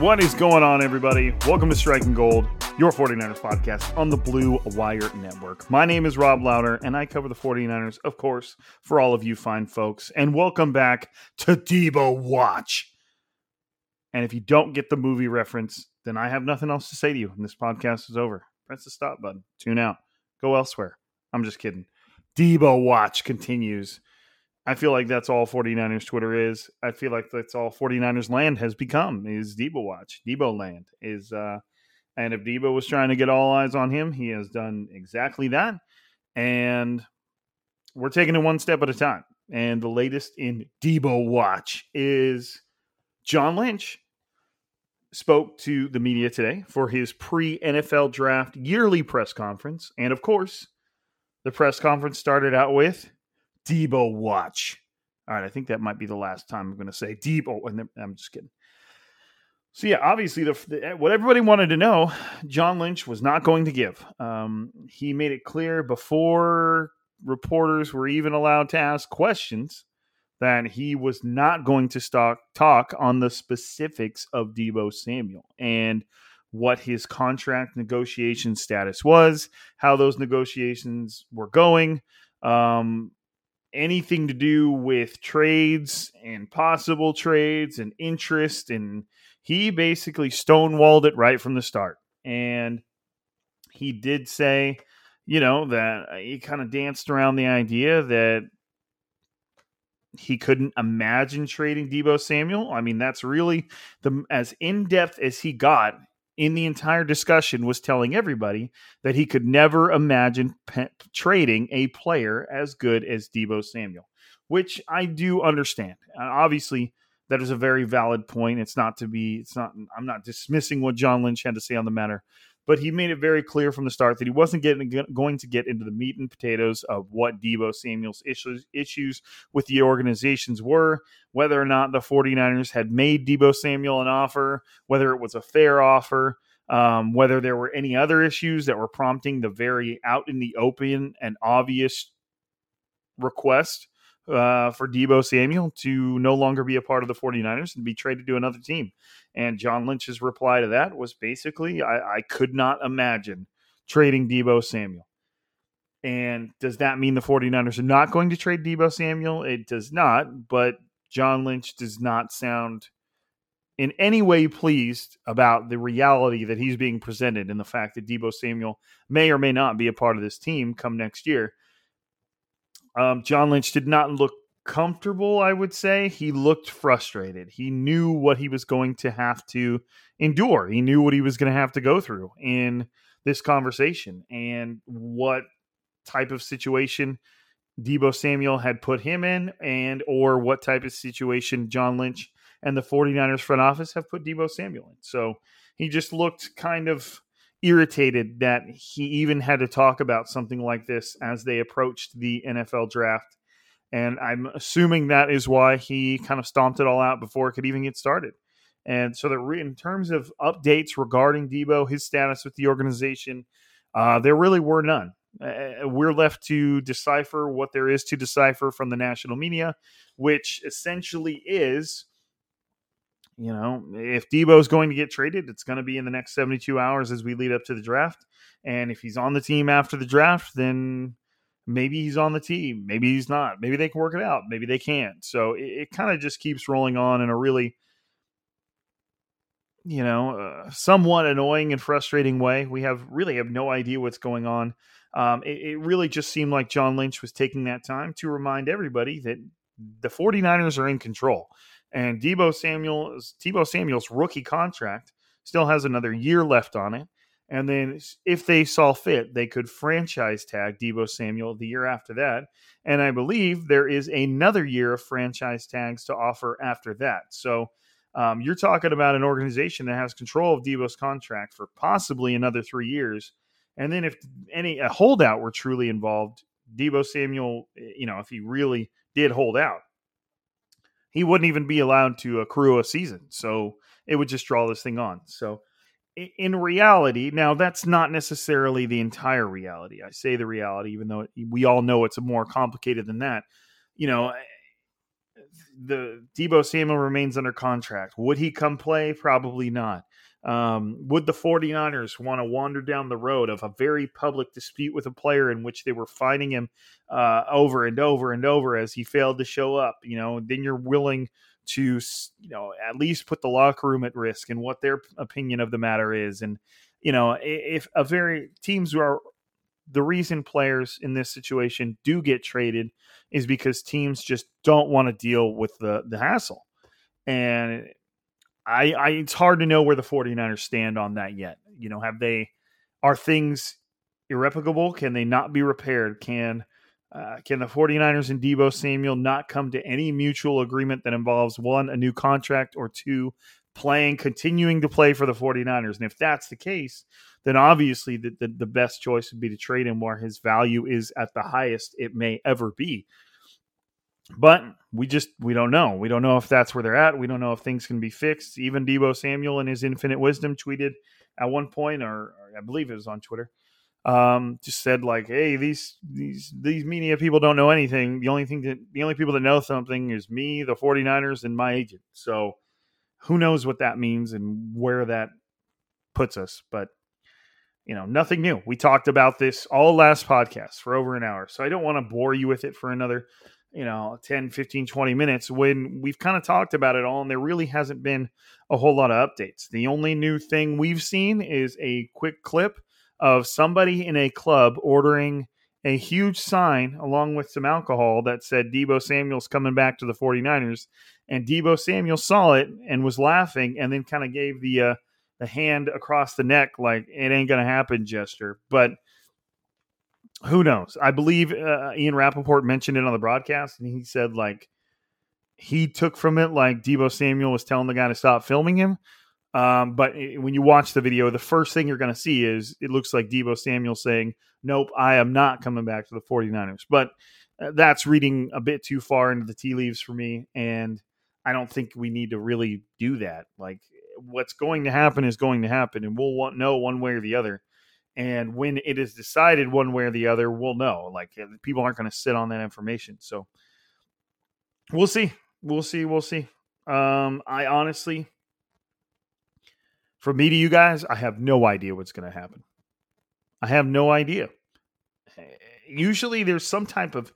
What is going on, everybody? Welcome to Striking Gold, your 49ers podcast on the Blue Wire Network. My name is Rob Louder, and I cover the 49ers, of course, for all of you fine folks. And welcome back to Deebo Watch. And if you don't get the movie reference, then I have nothing else to say to you, and this podcast is over. Press the stop button, tune out, go elsewhere. I'm just kidding. Deebo Watch continues. I feel like that's all 49ers Twitter is. I feel like that's all 49ers land has become is Deebo Watch. Deebo land is uh and if Deebo was trying to get all eyes on him, he has done exactly that. And we're taking it one step at a time. And the latest in Deebo Watch is John Lynch spoke to the media today for his pre NFL draft yearly press conference. And of course, the press conference started out with Deebo Watch. All right, I think that might be the last time I'm going to say Deebo. And I'm just kidding. So yeah, obviously, the, the, what everybody wanted to know, John Lynch was not going to give. Um, he made it clear before reporters were even allowed to ask questions that he was not going to stock, talk on the specifics of Deebo Samuel and what his contract negotiation status was, how those negotiations were going. Um, anything to do with trades and possible trades and interest and he basically stonewalled it right from the start and he did say you know that uh, he kind of danced around the idea that he couldn't imagine trading Deebo Samuel. I mean, that's really the as in depth as he got in the entire discussion was telling everybody that he could never imagine pe- trading a player as good as Deebo Samuel, which I do understand. Uh, obviously, that is a very valid point. It's not to be, it's not, I'm not dismissing what John Lynch had to say on the matter, but he made it very clear from the start that he wasn't getting going to get into the meat and potatoes of what Deebo Samuel's issues issues with the organizations were, whether or not the 49ers had made Deebo Samuel an offer, whether it was a fair offer, um, whether there were any other issues that were prompting the very out in the open and obvious request uh, for Deebo Samuel to no longer be a part of the 49ers and be traded to another team. And John Lynch's reply to that was basically, I, I could not imagine trading Deebo Samuel. And does that mean the 49ers are not going to trade Deebo Samuel? It does not, but John Lynch does not sound in any way pleased about the reality that he's being presented and the fact that Deebo Samuel may or may not be a part of this team come next year. Um, John Lynch did not look comfortable, I would say. He looked frustrated. He knew what he was going to have to endure. He knew what he was going to have to go through in this conversation and what type of situation Deebo Samuel had put him in and or what type of situation John Lynch and the 49ers front office have put Deebo Samuel in. So he just looked kind of irritated that he even had to talk about something like this as they approached the NFL draft. And I'm assuming that is why he kind of stomped it all out before it could even get started. And so, in terms of updates regarding Deebo, his status with the organization, uh, there really were none. Uh, we're left to decipher what there is to decipher from the national media, which essentially is you know, if Deebo is going to get traded, it's going to be in the next 72 hours as we lead up to the draft. And if he's on the team after the draft, then maybe he's on the team. Maybe he's not. Maybe they can work it out. Maybe they can't. So it, it kind of just keeps rolling on in a really, you know, uh, somewhat annoying and frustrating way. We have really have no idea what's going on. Um, it, it really just seemed like John Lynch was taking that time to remind everybody that the 49ers are in control. And Deebo Samuel's Deebo Samuel's rookie contract still has another year left on it. And then if they saw fit, they could franchise tag Deebo Samuel the year after that. And I believe there is another year of franchise tags to offer after that. So um, you're talking about an organization that has control of Deebo's contract for possibly another three years. And then if any a holdout were truly involved, Deebo Samuel, eh, you know, if he really did hold out, he wouldn't even be allowed to accrue a season. So it would just draw this thing on. So in reality, now that's not necessarily the entire reality. I say the reality, even though we all know it's more complicated than that. You know, the Deebo Samuel remains under contract. Would he come play? Probably not. Um, would the 49ers want to wander down the road of a very public dispute with a player in which they were fighting him uh, over and over and over as he failed to show up? You know, then you're willing to, you know, at least put the locker room at risk and what their opinion of the matter is. And, you know, if a very teams are the reason players in this situation do get traded is because teams just don't want to deal with the the hassle. And I, I it's hard to know where the 49ers stand on that yet. You know, have they are things irreparable? Can they not be repaired? Can uh, can the 49ers and Deebo Samuel not come to any mutual agreement that involves one, a new contract, or two, playing, continuing to play for the 49ers? And if that's the case, then obviously the, the, the best choice would be to trade him where his value is at the highest it may ever be. But we just we don't know. We don't know if that's where they're at. We don't know if things can be fixed. Even Deebo Samuel in his infinite wisdom tweeted at one point, or, or I believe it was on Twitter, um, just said like, "Hey, these these these media people don't know anything. The only thing that the only people that know something is me, the 49ers, and my agent." So who knows what that means and where that puts us, but you know, nothing new. We talked about this all last podcast for over an hour. So I don't want to bore you with it for another you know 10 15 20 minutes when we've kind of talked about it all and there really hasn't been a whole lot of updates the only new thing we've seen is a quick clip of somebody in a club ordering a huge sign along with some alcohol that said Deebo Samuel's coming back to the 49ers and Deebo Samuel saw it and was laughing and then kind of gave the uh, the hand across the neck like it ain't going to happen gesture but who knows? I believe uh, Ian Rapoport mentioned it on the broadcast, and he said like he took from it like Deebo Samuel was telling the guy to stop filming him. Um, but when you watch the video, the first thing you're going to see is it looks like Deebo Samuel saying, "Nope, I am not coming back to the 49ers." But uh, that's reading a bit too far into the tea leaves for me, and I don't think we need to really do that. Like, what's going to happen is going to happen, and we'll want, know one way or the other and when it is decided one way or the other, we'll know. Like eh, people aren't going to sit on that information. So we'll see. We'll see. We'll see. Um, I honestly, from me to you guys, I have no idea what's going to happen. I have no idea. Eh, usually there's some type of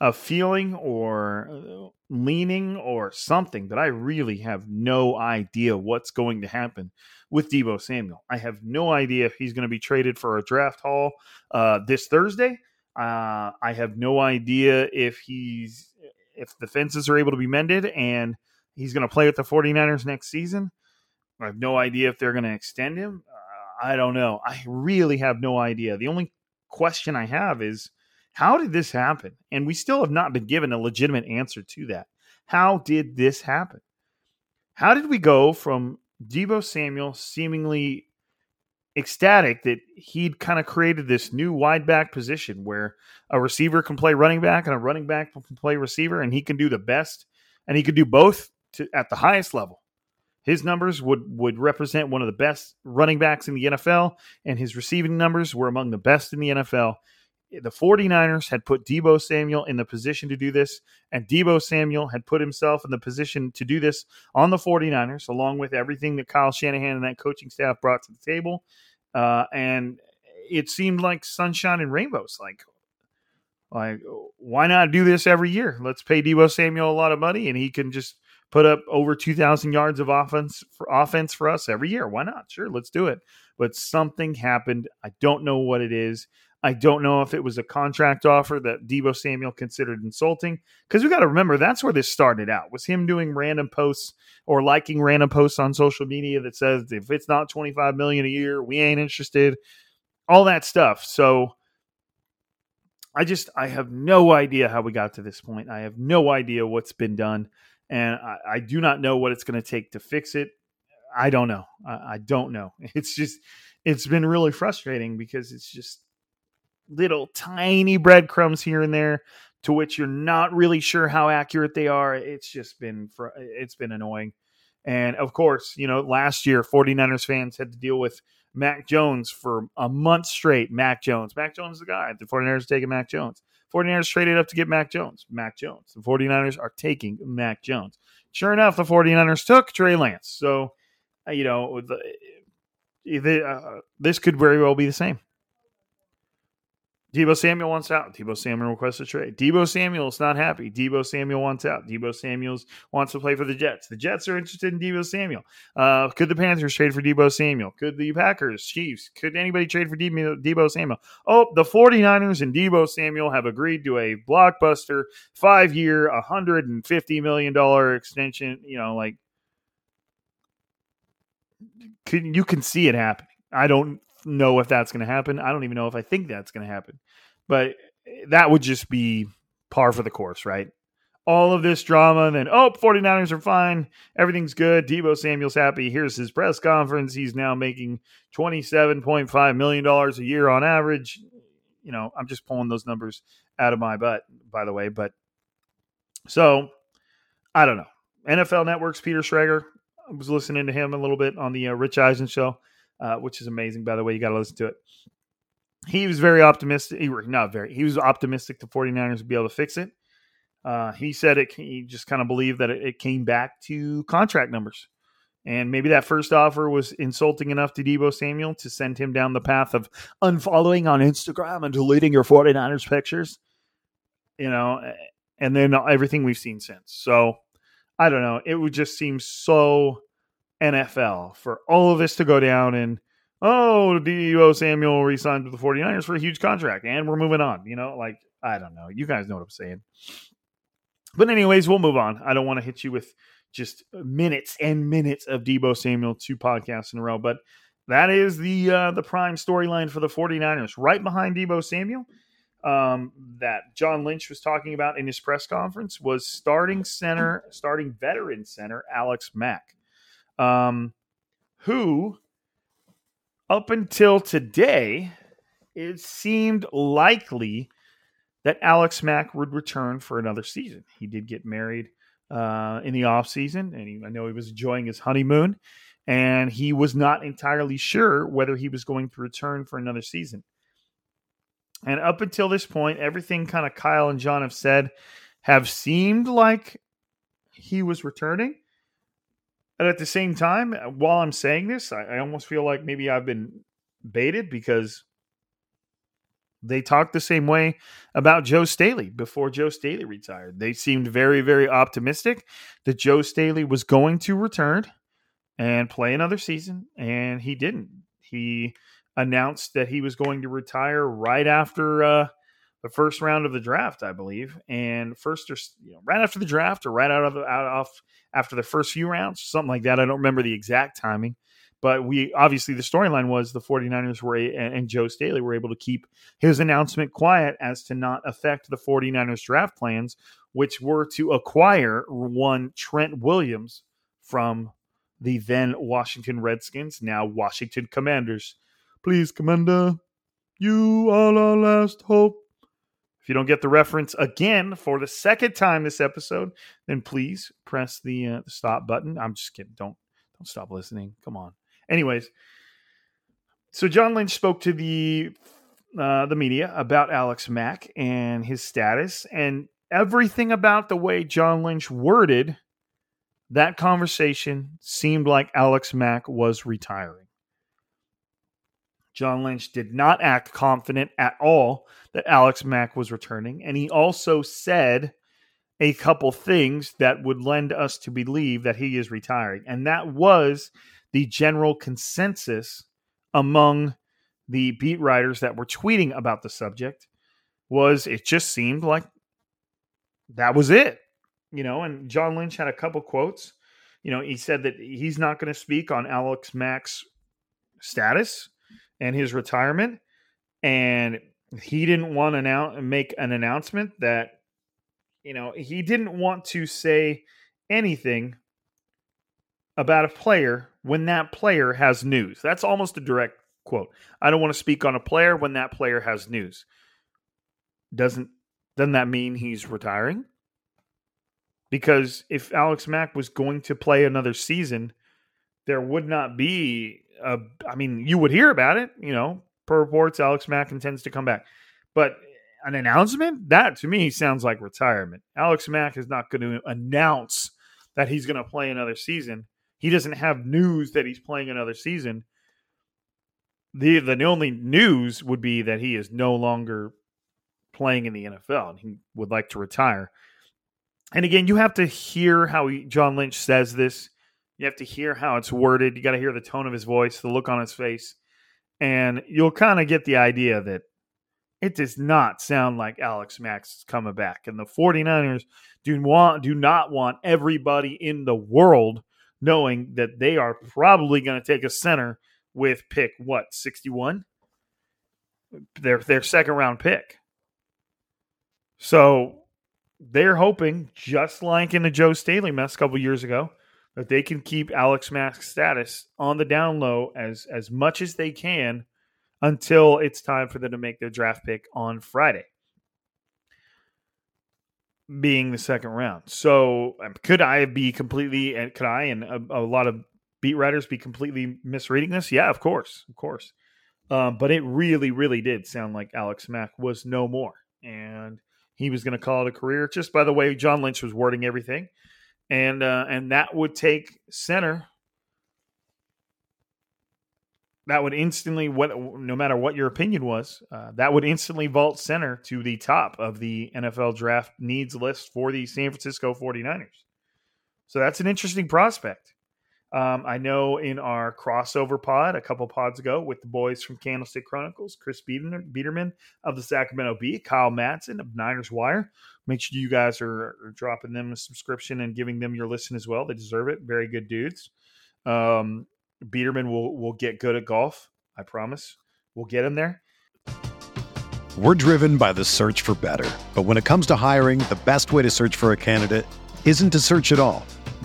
a feeling or uh, leaning or something that I really have no idea what's going to happen with Deebo Samuel. I have no idea if he's going to be traded for a draft haul uh, this Thursday. Uh, I have no idea if he's if the fences are able to be mended and he's going to play with the 49ers next season. I have no idea if they're going to extend him. Uh, I don't know. I really have no idea. The only question I have is how did this happen? And we still have not been given a legitimate answer to that. How did this happen? How did we go from Deebo Samuel seemingly ecstatic that he'd kind of created this new wide back position where a receiver can play running back and a running back can play receiver, and he can do the best, and he could do both to, at the highest level. His numbers would would represent one of the best running backs in the NFL, and his receiving numbers were among the best in the NFL. The 49ers had put Deebo Samuel in the position to do this, and Deebo Samuel had put himself in the position to do this on the 49ers, along with everything that Kyle Shanahan and that coaching staff brought to the table. Uh, and it seemed like sunshine and rainbows. Like, like why not do this every year? Let's pay Deebo Samuel a lot of money, and he can just put up over 2,000 yards of offense for offense for us every year. Why not? Sure, let's do it. But something happened. I don't know what it is. I don't know if it was a contract offer that deebo Samuel considered insulting. Because we got to remember that's where this started out. Was him doing random posts or liking random posts on social media that says if it's not 25 million a year, we ain't interested. All that stuff. So I just I have no idea how we got to this point. I have no idea what's been done, and I, I do not know what it's going to take to fix it. I don't know. I, I don't know. It's just it's been really frustrating because it's just little tiny breadcrumbs here and there to which you're not really sure how accurate they are. It's just been fr- it's been annoying. And of course, you know, last year 49ers fans had to deal with Mac Jones for a month straight. Mac Jones. Mac Jones is the guy. The 49ers taking Mac Jones. 49ers traded up to get Mac Jones. Mac Jones. The 49ers are taking Mac Jones. Sure enough, the 49ers took Trey Lance. So, uh, you know, the, the, uh, this could very well be the same. Deebo Samuel wants out. Deebo Samuel requests a trade. Samuel is not happy. Deebo Samuel wants out. Deebo Samuel wants to play for the Jets. The Jets are interested in Deebo Samuel. Uh, could the Panthers trade for Deebo Samuel? Could the Packers, Chiefs, could anybody trade for Deebo Samuel? Oh, the 49ers and Deebo Samuel have agreed to a blockbuster five year, $150 million extension. You know, like, you can see it happening. I don't know if that's going to happen. I don't even know if I think that's going to happen. But that would just be par for the course, right? All of this drama, and then, oh, 49ers are fine. Everything's good. Deebo Samuel's happy. Here's his press conference. He's now making $27.5 million a year on average. You know, I'm just pulling those numbers out of my butt, by the way. But so I don't know. NFL Network's Peter Schrager. I was listening to him a little bit on the uh, Rich Eisen show uh, which is amazing. By the way, you got to listen to it. He was very optimistic. He, not very. He was optimistic the 49ers would be able to fix it. Uh, he said it. He just kind of believed that it, it came back to contract numbers. And maybe that first offer was insulting enough to Deebo Samuel to send him down the path of unfollowing on Instagram and deleting your 49ers pictures. You know, and then everything we've seen since. So I don't know. It would just seem so NFL for all of this to go down and oh, Deebo Samuel resigned to the 49ers for a huge contract and we're moving on. You know, like I don't know. You guys know what I'm saying. But anyways, we'll move on. I don't want to hit you with just minutes and minutes of Deebo Samuel two podcasts in a row, but that is the uh, the prime storyline for the 49ers. Right behind Deebo Samuel, um, that John Lynch was talking about in his press conference was starting center, starting veteran center Alex Mack um, who, up until today, it seemed likely that Alex Mack would return for another season. He did get married uh, in the off season, and he, I know he was enjoying his honeymoon, and he was not entirely sure whether he was going to return for another season. And up until this point, everything kind of Kyle and John have said have seemed like he was returning. And at the same time, uh, while I'm saying this, I, I almost feel like maybe I've been baited because they talked the same way about Joe Staley before Joe Staley retired. They seemed very, very optimistic that Joe Staley was going to return and play another season, and he didn't. He announced that he was going to retire right after uh, the first round of the draft, I believe, and first or you know, right after the draft or right out of out off after the first few rounds, something like that. I don't remember the exact timing, but we obviously the storyline was the 49ers were and, Joe Staley were able to keep his announcement quiet as to not affect the 49ers draft plans, which were to acquire one Trent Williams from the then Washington Redskins, now Washington Commanders. Please, Commander, you are our last hope. If you don't get the reference again for the second time this episode, then please press the, uh, the stop button. I'm just kidding. Don't don't stop listening. Come on. Anyways, so John Lynch spoke to the uh, the media about Alex Mack and his status, and everything about the way John Lynch worded that conversation seemed like Alex Mack was retiring. John Lynch did not act confident at all that Alex Mack was returning, and he also said a couple things that would lend us to believe that he is retiring. And that was the general consensus among the beat writers that were tweeting about the subject was it just seemed like that was it. You know, and John Lynch had a couple quotes. You know, he said that he's not going to speak on Alex Mack's status and his retirement. And he didn't want to make an announcement that you know, he didn't want to say anything about a player when that player has news. That's almost a direct quote. I don't want to speak on a player when that player has news. Doesn't doesn't that mean he's retiring? Because if Alex Mack was going to play another season, there would not be a I mean, you would hear about it, you know, per reports Alex Mack intends to come back. But an announcement? That to me sounds like retirement. Alex Mack is not going to announce that he's going to play another season. He doesn't have news that he's playing another season. The the only news would be that he is no longer playing in the NFL and he would like to retire. And again, you have to hear how he, John Lynch says this. You have to hear how it's worded. You got to hear the tone of his voice, the look on his face, and you'll kind of get the idea that it does not sound like Alex Mack's is coming back. And the 49ers do want do not want everybody in the world knowing that they are probably going to take a center with pick what, 61? Their their second round pick. So they're hoping, just like in the Joe Staley mess a couple years ago, that they can keep Alex Mack's status on the down low as as much as they can until it's time for them to make their draft pick on Friday, being the second round. So um, could I be completely and could I and a, a, lot of beat writers be completely misreading this? Yeah, of course, of course. Um, but it really, really did sound like Alex Mack was no more, and he was going to call it a career. Just by the way, John Lynch was wording everything, and uh, and that would take center. That would instantly what no matter what your opinion was uh, that would instantly vault center to the top of the nfl draft needs list for the san francisco 49ers. So that's an interesting prospect um, i know in our crossover pod a couple pods ago with the boys from candlestick chronicles chris biederman of the sacramento bee kyle madson of niners wire make sure you guys are, are dropping them a subscription and giving them your listen as well they deserve it very good dudes um, Biederman will will get good at golf. I promise. We'll get him there. We're driven by the search for better. But when it comes to hiring, the best way to search for a candidate isn't to search at all.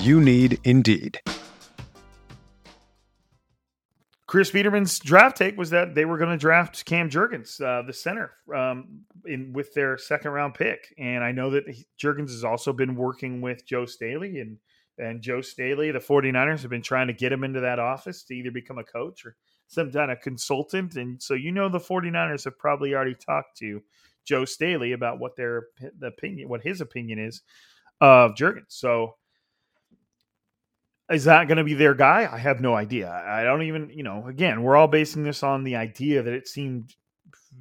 You need Indeed. Chris Biederman's draft take was that they were going to draft Cam Jurgens, uh, the center, um, in with their second round pick. And I know that Jurgens has also been working with Joe Staley and and Joe Staley, the 49ers have been trying to get him into that office to either become a coach or some kind of consultant. And so you know the 49ers have probably already talked to Joe Staley about what their the opinion, what his opinion is of Jurgens. So is that going to be their guy? I have no idea. I don't even, you know, again, we're all basing this on the idea that it seemed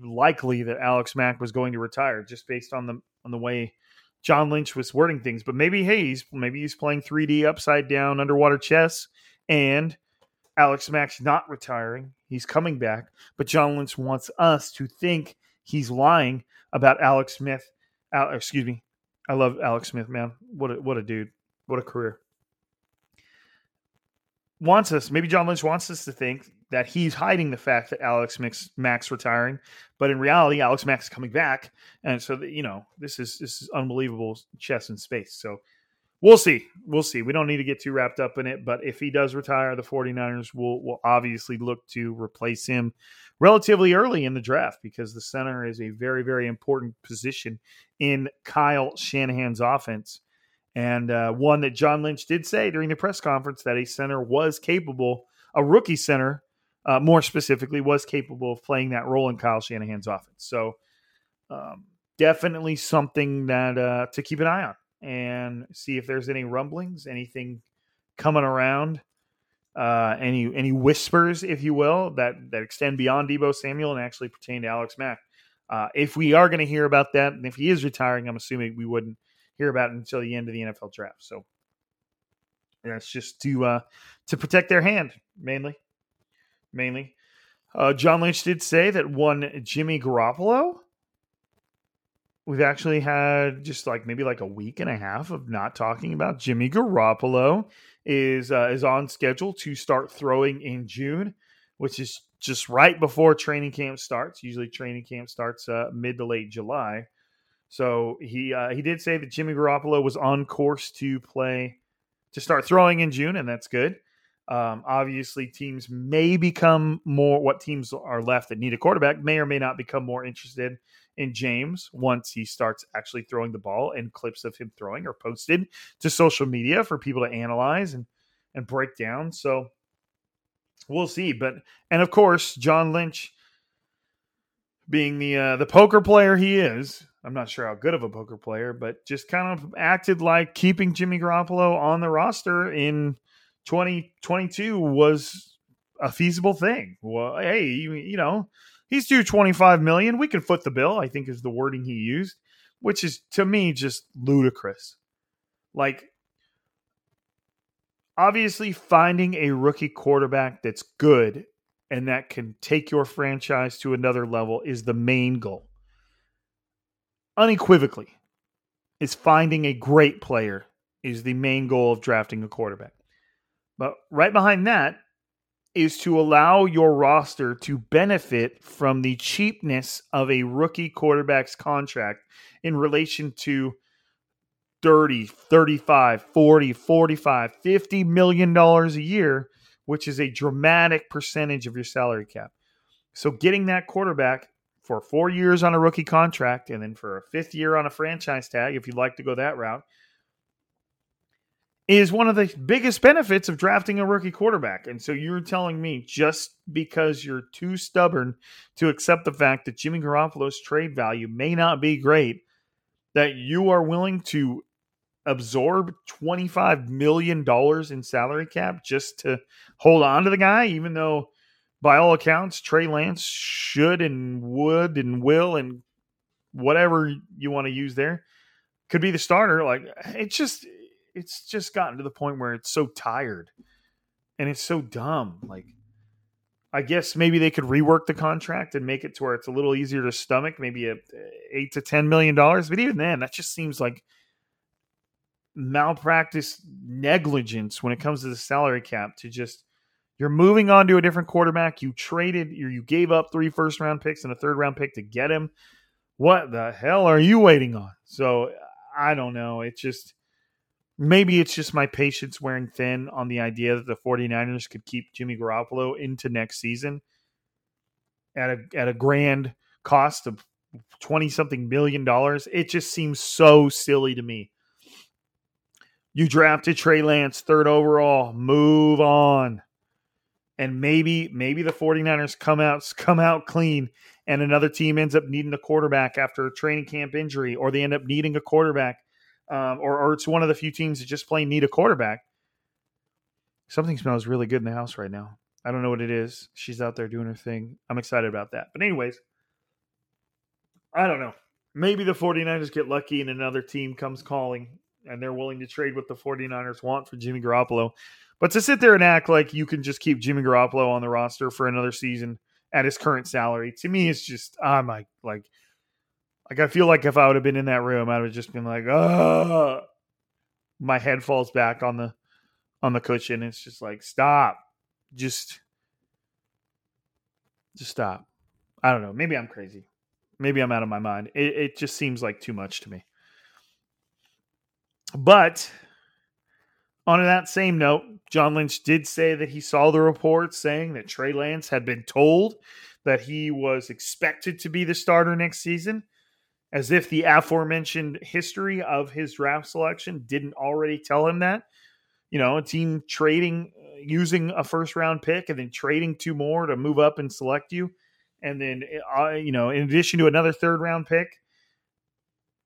likely that Alex Mack was going to retire just based on the on the way John Lynch was wording things. But maybe hey, he's maybe he's playing 3D upside down underwater chess and Alex Mack's not retiring. He's coming back, but John Lynch wants us to think he's lying about Alex Smith. Al, excuse me. I love Alex Smith, man. What a, what a dude. What a career. Wants us, maybe John Lynch wants us to think that he's hiding the fact that Alex Mack's retiring, but in reality, Alex Mack's coming back, and so you know this is this is unbelievable chess in space. So we'll see. We'll see. We don't need to get too wrapped up in it, but if he does retire, the 49ers will will obviously look to replace him relatively early in the draft because the center is a very very important position in Kyle Shanahan's offense. And uh, one that John Lynch did say during the press conference that a center was capable, a rookie center, uh, more specifically, was capable of playing that role in Kyle Shanahan's offense. So, um, definitely something that uh, to keep an eye on and see if there's any rumblings, anything coming around, uh, any any whispers, if you will, that that extend beyond Deebo Samuel and actually pertain to Alex Mack. Uh, if we are going to hear about that, and if he is retiring, I'm assuming we wouldn't hear about until the end of the NFL draft. So that's just to uh, to protect their hand mainly, mainly. Uh, John Lynch did say that one Jimmy Garoppolo we've actually had just like maybe like a week and a half of not talking about Jimmy Garoppolo is uh, is on schedule to start throwing in June, which is just right before training camp starts. Usually training camp starts uh, mid to late July. So he uh, he did say that Jimmy Garoppolo was on course to play to start throwing in June, and that's good. Um, obviously, teams may become more what teams are left that need a quarterback may or may not become more interested in James once he starts actually throwing the ball and clips of him throwing are posted to social media for people to analyze and and break down. So we'll see. But and of course, John Lynch being the uh, the poker player he is, I'm not sure how good of a poker player, but just kind of acted like keeping Jimmy Garoppolo on the roster in 2022 was a feasible thing. Well, hey, you, you know, he's due 25 million. We can foot the bill, I think is the wording he used, which is to me just ludicrous. Like obviously finding a rookie quarterback that's good and that can take your franchise to another level is the main goal. Unequivocally, is finding a great player is the main goal of drafting a quarterback. But right behind that is to allow your roster to benefit from the cheapness of a rookie quarterback's contract in relation to 30, 35, 40, 45, 50 million dollars a year, which is a dramatic percentage of your salary cap. So getting that quarterback for 4 years on a rookie contract and then for a fifth year on a franchise tag if you'd like to go that route is one of the biggest benefits of drafting a rookie quarterback. And so you're telling me just because you're too stubborn to accept the fact that Jimmy Garoppolo's trade value may not be great, that you are willing to absorb $25 million in salary cap just to hold on to the guy, even though by all accounts, Trey Lance should and would and will and whatever you want to use there could be the starter. Like it's just it's just gotten to the point where it's so tired and it's so dumb. Like, I guess maybe they could rework the contract and make it to where it's a little easier to stomach, maybe a eight to ten million dollars. But even then, that just seems like malpractice negligence when it comes to the salary cap. To just you're moving on to a different quarterback. You traded, you gave up three first round picks and a third round pick to get him. What the hell are you waiting on? So I don't know. It's just maybe it's just my patience wearing thin on the idea that the 49ers could keep Jimmy Garoppolo into next season at a at a grand cost of 20 something million dollars. It just seems so silly to me. You drafted Trey Lance third overall, move on. And maybe maybe the 49ers come out come out clean and another team ends up needing a quarterback after a training camp injury or they end up needing a quarterback um, or, or it's one of the few teams that just plain need a quarterback. Something smells really good in the house right now. I don't know what it is. She's out there doing her thing. I'm excited about that. But anyways i don't know. Maybe the 49ers get lucky and another team comes calling and they're willing to trade what the 49ers want for jimmy garoppolo but to sit there and act like you can just keep Jimmy Garoppolo on the roster for another season at his current salary, to me, it's just I'm like like like I feel like if I would have been in that room, I would have just been like, oh, my head falls back on the on the cushion. It's just like stop, just just stop. I don't know. Maybe I'm crazy. Maybe I'm out of my mind. It, it just seems like too much to me. But on that same note, John Lynch did say that he saw the report saying that Trey Lance had been told that he was expected to be the starter next season, as if the aforementioned history of his draft selection didn't already tell him that. You know, a team trading, uh, using a first round pick and then trading two more to move up and select you. And then, uh, you know, in addition to another third round pick,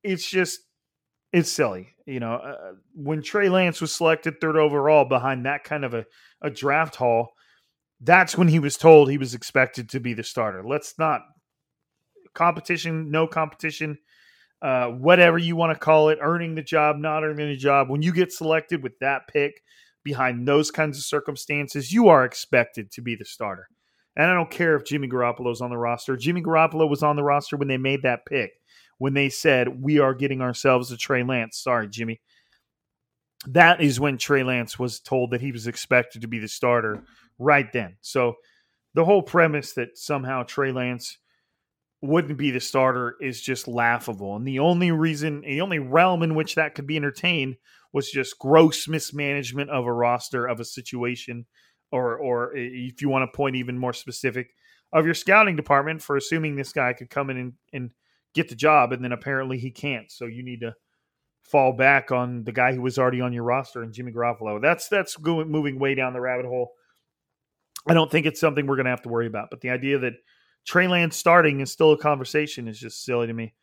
it's just it's silly. You know, uh, when Trey Lance was selected third overall behind that kind of a, a draft haul, that's when he was told he was expected to be the starter. Let's not competition, no competition, uh, whatever you want to call it, earning the job, not earning the job. When you get selected with that pick behind those kinds of circumstances, you are expected to be the starter. And I don't care if Jimmy Garoppolo's on the roster. Jimmy Garoppolo was on the roster when they made that pick when they said, We are getting ourselves a Trey Lance. Sorry, Jimmy. That is when Trey Lance was told that he was expected to be the starter right then. So the whole premise that somehow Trey Lance wouldn't be the starter is just laughable. And the only reason, the only realm in which that could be entertained was just gross mismanagement of a roster, of a situation, or, or if you want to point even more specific, of your scouting department for assuming this guy could come in and, and get the job, and then apparently he can't. So you need to fall back on the guy who was already on your roster and Jimmy Garoppolo. That's that's going moving way down the rabbit hole. I don't think it's something we're going to have to worry about. But the idea that Trey Lance starting is still a conversation is just silly to me.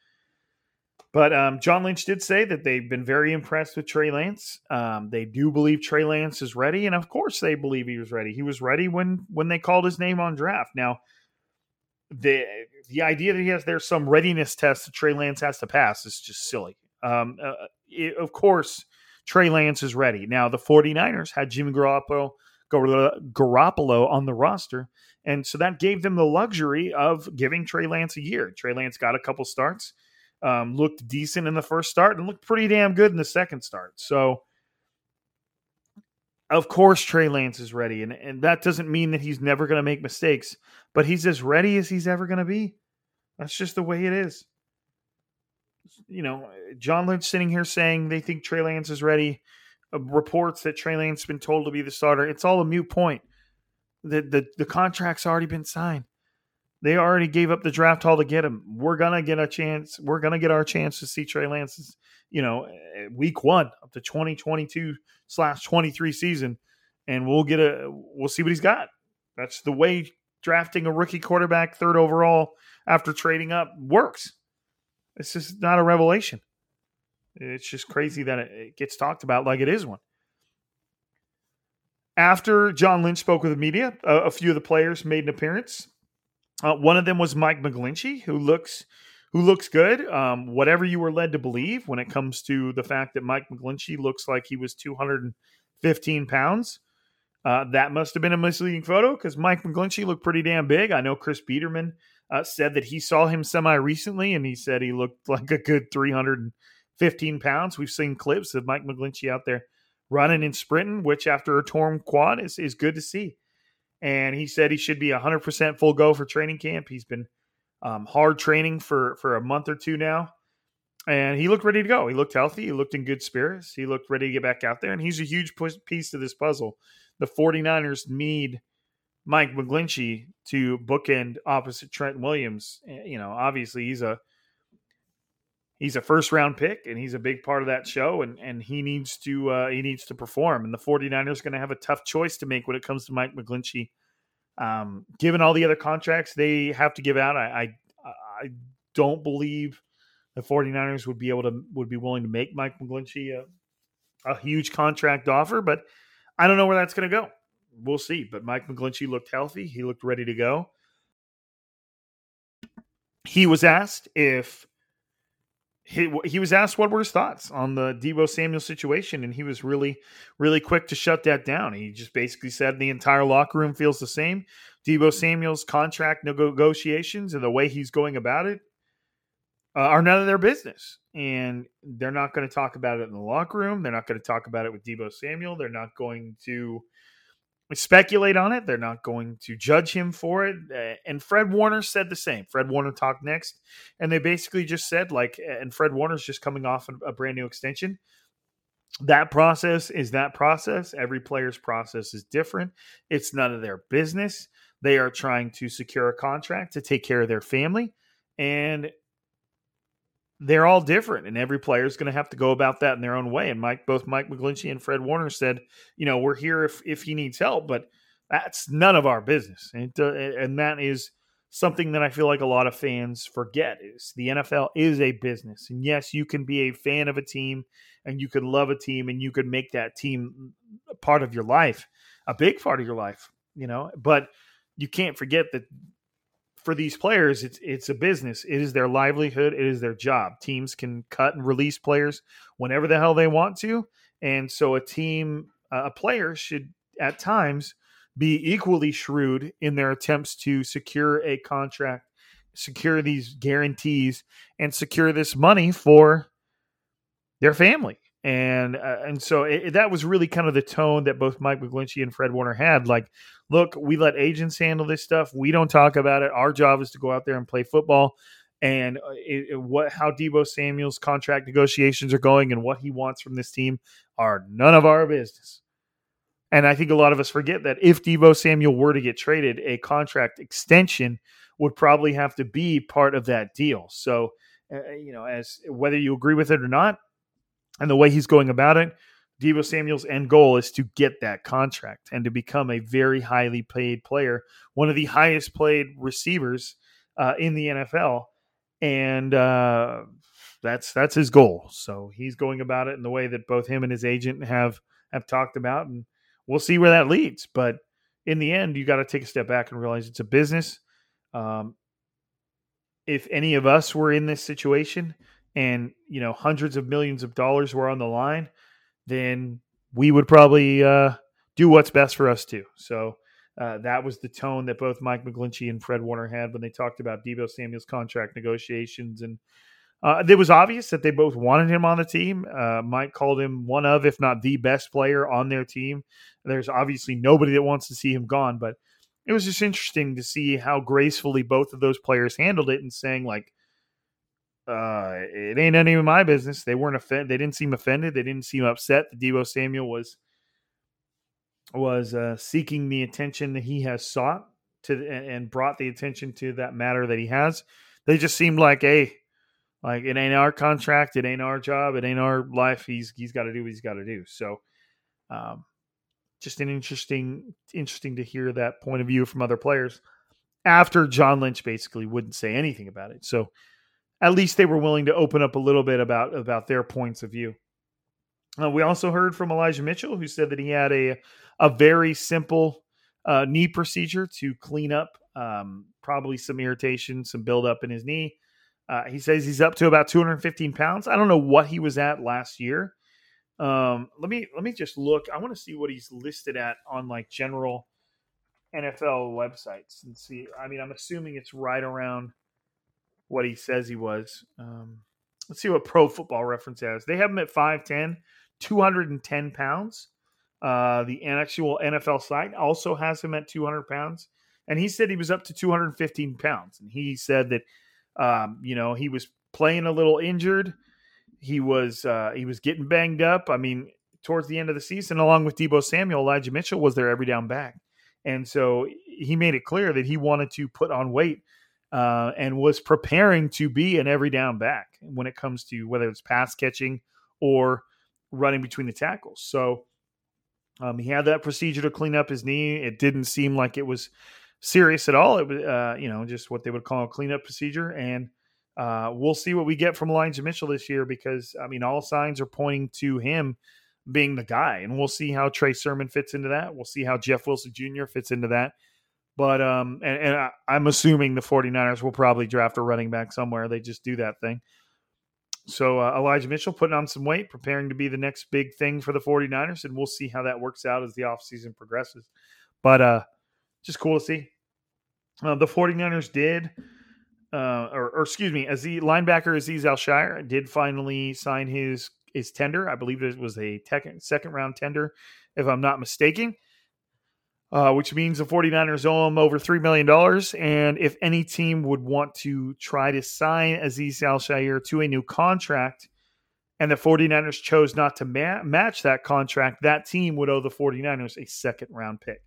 But um, John Lynch did say that they've been very impressed with Trey Lance. Um, they do believe Trey Lance is ready, and of course they believe he was ready. He was ready when when they called his name on draft. Now, the the idea that he has there's some readiness test that Trey Lance has to pass is just silly. Um, uh, it, of course, Trey Lance is ready. Now, the 49ers had Jimmy Garoppolo, Garoppolo on the roster, and so that gave them the luxury of giving Trey Lance a year. Trey Lance got a couple starts, um, looked decent in the first start, and looked pretty damn good in the second start. So, of course Trey Lance is ready, and, and that doesn't mean that he's never going to make mistakes, but he's as ready as he's ever going to be. That's just the way it is. You know, John Lynch sitting here saying they think Trey Lance is ready. Uh, reports that Trey Lance has been told to be the starter. It's all a mute point. The, the the contract's already been signed. They already gave up the draft haul to get him. We're gonna get a chance. We're gonna get our chance to see Trey Lance's, you know, eh, week one of the 2022 slash 23 season, and we'll get a we'll see what he's got. That's the way drafting a rookie quarterback third overall after trading up works. It's just not a revelation. It's just crazy that it gets talked about like it is one. After John Lynch spoke with the media, a, a few of the players made an appearance. Uh, one of them was Mike McGlinchey, who looks who looks good. Um, whatever you were led to believe when it comes to the fact that Mike McGlinchey looks like he was 215 pounds. Uh, that must have been a misleading photo because Mike McGlinchey looked pretty damn big. I know Chris Biederman uh, said that he saw him semi recently and he said he looked like a good 315 pounds. We've seen clips of Mike McGlinchey out there running and sprinting, which after a torn quad is, is good to see and he said he should be 100% full go for training camp. He's been um, hard training for for a month or two now, and he looked ready to go. He looked healthy. He looked in good spirits. He looked ready to get back out there, and he's a huge piece to this puzzle. The 49ers need Mike McGlinchey to bookend opposite Trent Williams. Eh, you know, obviously he's a he's a first round pick and he's a big part of that show and and he needs to uh, he needs to perform and the 49ers are going to have a tough choice to make when it comes to Mike McGlinchey Um, given all the other contracts they have to give out, I, I, I don't believe the 49ers would be able to would be willing to make Mike McGlinchey a, a huge contract offer, but I don't know where that's going to go. We'll see. But Mike McGlinchey looked healthy. He looked ready to go. He was asked if he, he was asked what were his thoughts on the Deebo Samuel situation, and he was really, really quick to shut that down. He just basically said the entire locker room feels the same. Deebo Samuel's contract negotiations and the way he's going about it uh, are none of their business. And they're not going to talk about it in the locker room. They're not going to talk about it with Deebo Samuel. They're not going to speculate on it. They're not going to judge him for it. Uh, and Fred Warner said the same. Fred Warner talked next, and they basically just said, like, and Fred Warner's just coming off a brand new extension. That process is that process. Every player's process is different. It's none of their business. They are trying to secure a contract to take care of their family. And they're all different, and every player is going to have to go about that in their own way. And Mike, both Mike McGlinchey and Fred Warner said, you know, we're here if if he needs help, but that's none of our business, and uh, and that is something that I feel like a lot of fans forget is the NFL is a business, and yes, you can be a fan of a team, and you can love a team, and you can make that team part of your life, a big part of your life, you know, but you can't forget that for these players, it's it's a business. It is their livelihood. It is their job. Teams can cut and release players whenever the hell they want to, and so a team, a player should at times be equally shrewd in their attempts to secure a contract, secure these guarantees, and secure this money for their family and uh, and so it, that was really kind of the tone that both Mike McGlinchey and Fred Warner had. Like, look, we let agents handle this stuff. We don't talk about it. Our job is to go out there and play football. And uh, it, what how Deebo Samuel's contract negotiations are going and what he wants from this team are none of our business. And I think a lot of us forget that if Deebo Samuel were to get traded, a contract extension would probably have to be part of that deal. So, uh, you know, as whether you agree with it or not, and the way he's going about it, Deebo Samuel's end goal is to get that contract and to become a very highly paid player, one of the highest paid receivers uh, in the NFL, and uh, that's that's his goal. So he's going about it in the way that both him and his agent have have talked about, and we'll see where that leads. But in the end, you got to take a step back and realize it's a business. Um, if any of us were in this situation, and you know hundreds of millions of dollars were on the line, then we would probably uh, do what's best for us too. So uh, that was the tone that both Mike McGlinchey and Fred Warner had when they talked about Deebo Samuel's contract negotiations, and uh, it was obvious that they both wanted him on the team. Uh, Mike called him one of, if not the best player on their team. There's obviously nobody that wants to see him gone, but it was just interesting to see how gracefully both of those players handled it and saying like uh, it ain't any of my business. They weren't offended. They didn't seem offended. They didn't seem upset that Deebo Samuel was was uh, seeking the attention that he has sought to and brought the attention to that matter that he has. They just seemed like, hey, like it ain't our contract, it ain't our job, it ain't our life. He's he's got to do what he's got to do. So, um, just an interesting interesting to hear that point of view from other players after John Lynch basically wouldn't say anything about it. So at least they were willing to open up a little bit about about their points of view. Uh, we also heard from Elijah Mitchell, who said that he had a a very simple uh, knee procedure to clean up um, probably some irritation, some buildup in his knee. Uh, he says he's up to about 215 pounds. I don't know what he was at last year. Um, let me let me just look. I want to see what he's listed at on like general NFL websites and see. I mean, I'm assuming it's right around what he says he was. Um, let's see what Pro Football Reference has. They have him at 5'10, 210 pounds. Uh, the actual NFL site also has him at 200 pounds. And he said he was up to 215 pounds. And he said that, um, you know, he was playing a little injured. He was uh, he was getting banged up. I mean, towards the end of the season, along with Deebo Samuel, Elijah Mitchell was their every down back. And so he made it clear that he wanted to put on weight uh, and was preparing to be an every down back when it comes to whether it's pass catching or running between the tackles. So um, he had that procedure to clean up his knee. It didn't seem like it was serious at all. It was, uh, you know, just what they would call a cleanup procedure. And uh, we'll see what we get from Elijah Mitchell this year because, I mean, all signs are pointing to him being the guy. And we'll see how Trey Sermon fits into that. We'll see how Jeff Wilson Jr. fits into that. But, um, and, and I, I'm assuming the 49ers will probably draft a running back somewhere. They just do that thing. So uh, Elijah Mitchell putting on some weight, preparing to be the next big thing for the 49ers, and we'll see how that works out as the offseason progresses. But uh, just cool to see. Uh, the 49ers did, uh, or, or, excuse me, as the linebacker Azeez Al-Shaair did finally sign his his tender. I believe it was a tech, second round tender, if I'm not mistaken uh, which means the 49ers owe him over $3 million. And if any team would want to try to sign Azeez Al-Shaair to a new contract, and the 49ers chose not to ma- match that contract, that team would owe the 49ers a second round pick.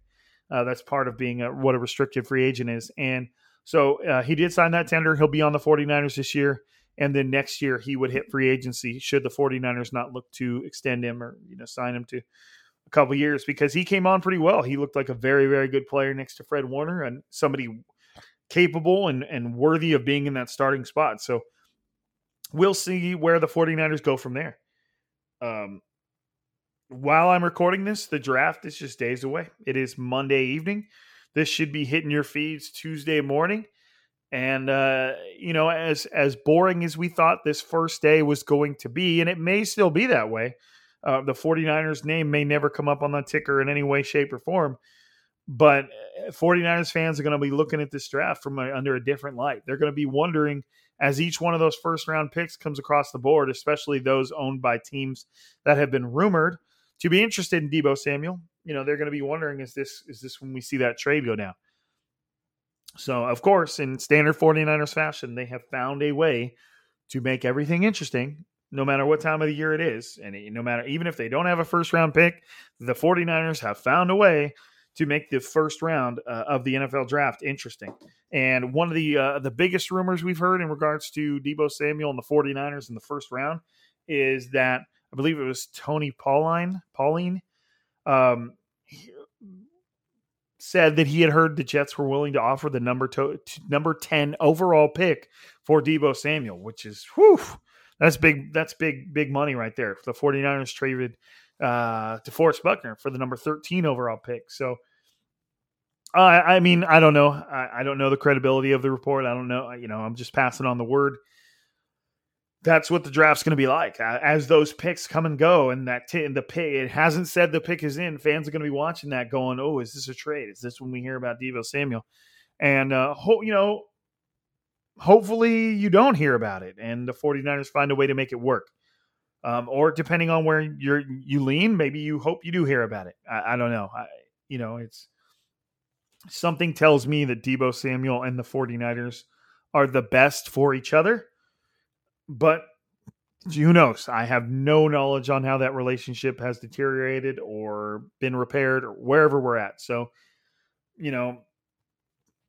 Uh, that's part of being a, what a restricted free agent is. And so uh, he did sign that tender. He'll be on the 49ers this year. And then next year he would hit free agency should the 49ers not look to extend him or you know sign him to couple years because he came on pretty well. He looked like a very, very good player next to Fred Warner and somebody capable and, and worthy of being in that starting spot. So we'll see where the 49ers go from there. Um, while I'm recording this, the draft is just days away. It is Monday evening. This should be hitting your feeds Tuesday morning. And uh, you know, as as boring as we thought this first day was going to be, and it may still be that way, uh, the 49ers name may never come up on the ticker in any way, shape, or form. But 49ers uh, fans are going to be looking at this draft from a, under a different light. They're going to be wondering as each one of those first round picks comes across the board, especially those owned by teams that have been rumored to be interested in Deebo Samuel. You know, they're going to be wondering is this is this when we see that trade go down? So, of course, in standard 49ers fashion, they have found a way to make everything interesting no matter what time of the year it is. And no matter, even if they don't have a first round pick, the 49ers have found a way to make the first round uh, of the NFL draft interesting. And one of the uh, the biggest rumors we've heard in regards to Deebo Samuel and the 49ers in the first round is that I believe it was Tony Pauline, Pauline um, said that he had heard the Jets were willing to offer the number to, number 10 overall pick for Deebo Samuel, which is whew, that's big. That's big, big money right there. The 49ers traded uh, DeForest Buckner for the number 13 overall pick. So, uh, I mean, I don't know. I, I, don't know the credibility of the report. I don't know. You know, I'm just passing on the word. That's what the draft's going to be like as those picks come and go, and that t- and the pick. It hasn't said the pick is in. Fans are going to be watching that, going, "Oh, is this a trade? Is this when we hear about Deebo Samuel?" And uh, ho- you know, hopefully you don't hear about it and the 49ers find a way to make it work. Um, or depending on where you're you lean, maybe you hope you do hear about it. I, I don't know. I, you know, it's something tells me that Deebo Samuel and the 49ers are the best for each other. But who knows? I have no knowledge on how that relationship has deteriorated or been repaired or wherever we're at. So, you know,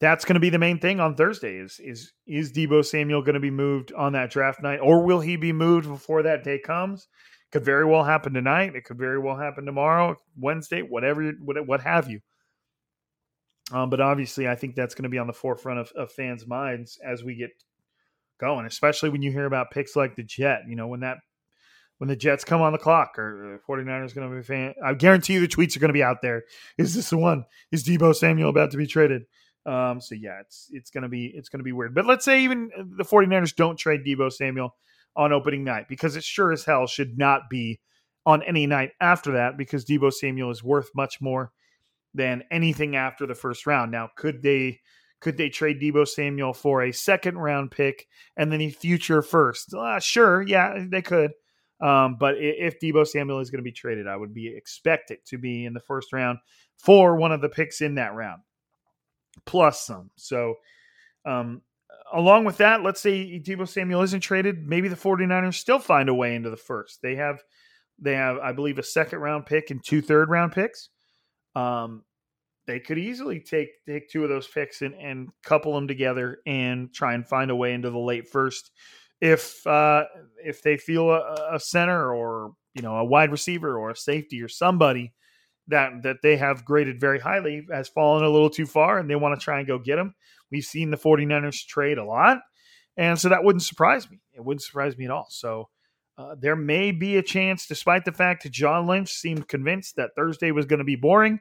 that's going to be the main thing on Thursday is is is Deebo Samuel going to be moved on that draft night or will he be moved before that day comes? Could very well happen tonight. It could very well happen tomorrow, Wednesday, whatever, what, what have you. Um, but obviously, I think that's going to be on the forefront of, of fans' minds as we get going, especially when you hear about picks like the Jet. You know, when that when the Jets come on the clock or 49ers going to be fan. I guarantee you the tweets are going to be out there. Is this the one? Is Deebo Samuel about to be traded? Um, so yeah, it's it's gonna be it's gonna be weird. But let's say even the 49ers don't trade Deebo Samuel on opening night because it sure as hell should not be on any night after that because Deebo Samuel is worth much more than anything after the first round. Now, could they could they trade Deebo Samuel for a second round pick and then a future first? Uh, sure, yeah, they could. Um, but if Deebo Samuel is going to be traded, I would be expect it to be in the first round for one of the picks in that round plus some. So, um, along with that, let's say Deebo Samuel isn't traded, maybe the 49ers still find a way into the first. They have they have, I believe, a second round pick and two third round picks. Um, they could easily take take two of those picks and, and couple them together and try and find a way into the late first if uh, if they feel a, a center or you know a wide receiver or a safety or somebody that that they have graded very highly has fallen a little too far and they want to try and go get him. We've seen the 49ers trade a lot. And so that wouldn't surprise me. It wouldn't surprise me at all. So uh, there may be a chance, despite the fact that John Lynch seemed convinced that Thursday was going to be boring.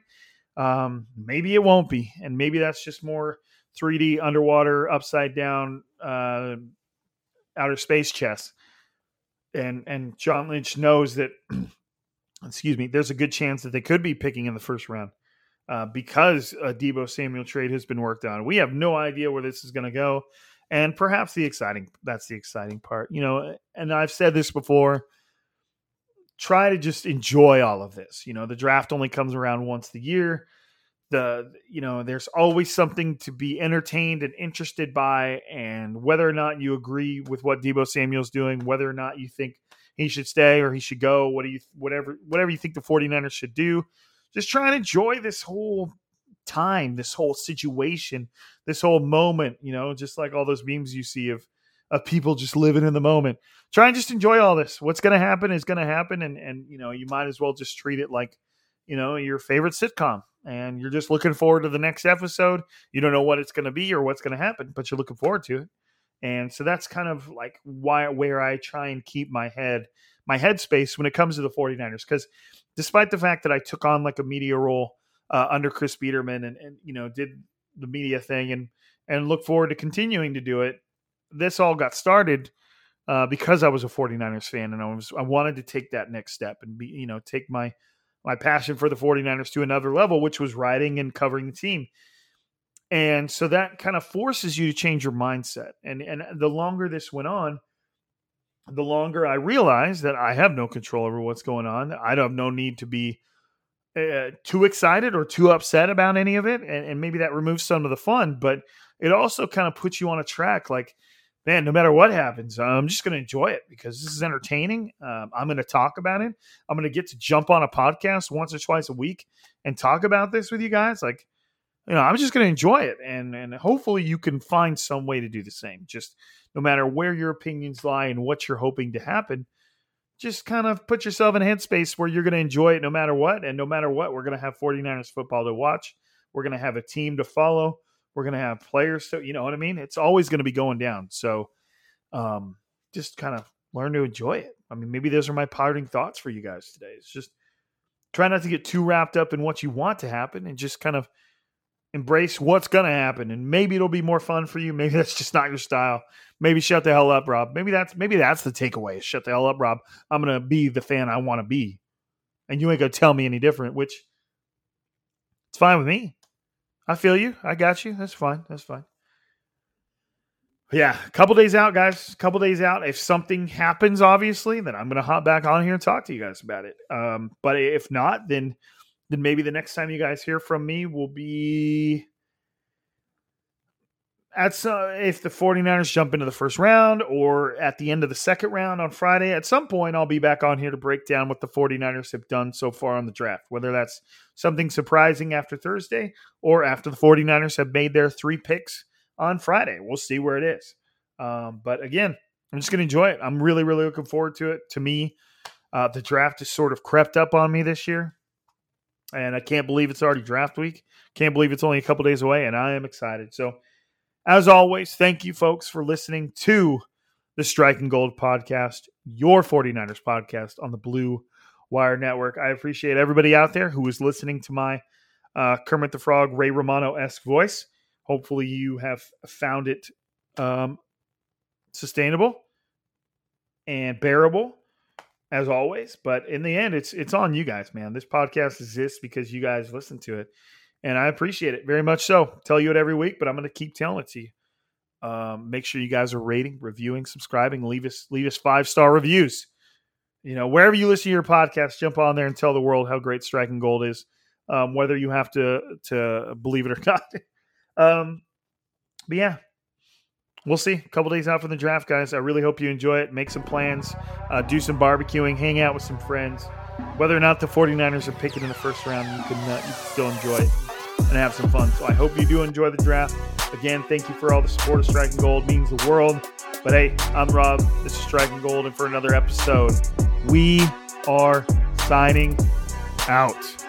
Um, maybe it won't be. And maybe that's just more 3D underwater, upside down, uh, outer space chess. And, and John Lynch knows that, excuse me, there's a good chance that they could be picking in the first round. Uh, because a Deebo Samuel trade has been worked on. We have no idea where this is going to go and perhaps the exciting that's the exciting part you know and i've said this before try to just enjoy all of this you know the draft only comes around once a year the you know there's always something to be entertained and interested by and whether or not you agree with what Deebo Samuel's doing whether or not you think he should stay or he should go what do you whatever whatever you think the 49ers should do just try and enjoy this whole time, this whole situation, this whole moment, you know, just like all those memes you see of of people just living in the moment. Try and just enjoy all this. What's going to happen is going to happen and and you know, you might as well just treat it like, you know, your favorite sitcom and you're just looking forward to the next episode. You don't know what it's going to be or what's going to happen, but you're looking forward to it. And so that's kind of like why where I try and keep my head my headspace when it comes to the 49ers cuz despite the fact that I took on like a media role uh, under Chris Biederman and, and, you know, did the media thing and, and look forward to continuing to do it. This all got started uh, because I was a 49ers fan and I was, I wanted to take that next step and be, you know, take my, my passion for the 49ers to another level, which was writing and covering the team. And so that kind of forces you to change your mindset. And, and the longer this went on, the longer I realized that I have no control over what's going on. I don't have no need to be uh, too excited or too upset about any of it, and, and, maybe that removes some of the fun. But it also kind of puts you on a track, like, man, no matter what happens, I'm just going to enjoy it because this is entertaining. Um, I'm going to talk about it. I'm going to get to jump on a podcast once or twice a week and talk about this with you guys. Like, you know, I'm just going to enjoy it, and and hopefully you can find some way to do the same. Just no matter where your opinions lie and what you're hoping to happen just kind of put yourself in a headspace where you're going to enjoy it no matter what. And no matter what, we're going to have 49ers football to watch. We're going to have a team to follow. We're going to have players So you know what I mean? It's always going to be going down. So um, just kind of learn to enjoy it. I mean, maybe those are my parting thoughts for you guys today. It's just try not to get too wrapped up in what you want to happen and just kind of embrace what's going to happen and maybe it'll be more fun for you. Maybe that's just not your style. Maybe shut the hell up rob. Maybe that's maybe that's the takeaway. Shut the hell up rob. I'm going to be the fan i want to be. And you ain't going to tell me any different which it's fine with me. I feel you. I got you. That's fine. That's fine. Yeah a couple days out guys. A couple days out. If something happens obviously then i'm going to hop back on here and talk to you guys about it. Um, but if not then then maybe the next time you guys hear from me will be at some, if the 49ers jump into the first round or at the end of the second round on Friday. At some point, I'll be back on here to break down what the 49ers have done so far on the draft, whether that's something surprising after Thursday or after the 49ers have made their three picks on Friday. We'll see where it is. Um, but again, I'm just going to enjoy it. I'm really, really looking forward to it. To me, uh, the draft has sort of crept up on me this year and I can't believe it's already draft week. Can't believe it's only a couple days away, and I am excited. So, as always, thank you, folks, for listening to the Striking Gold podcast, your 49ers podcast on the Blue Wire Network. I appreciate everybody out there who is listening to my uh, Kermit the Frog, Ray Romano esque voice. Hopefully, you have found it um, sustainable and bearable as always. But in the end, it's it's on you guys, man. This podcast exists because you guys listen to it, and I appreciate it very much. So, tell you it every week, but I'm going to keep telling it to you. Um, make sure you guys are rating, reviewing, subscribing. Leave us leave us five star reviews. You know, wherever you listen to your podcast, jump on there and tell the world how great Striking Gold is. Um, whether you have to to believe it or not. um, but yeah, we'll see. A couple days out from the draft, guys. I really hope you enjoy it. Make some plans, uh, do some barbecuing, hang out with some friends. Whether or not the 49ers are picking in the first round, you can, uh, you can still enjoy it and have some fun. So I hope you do enjoy the draft. Again, thank you for all the support of Striking Gold. It means the world. But hey, I'm Rob. This is Striking Gold, and for another episode, we are signing out.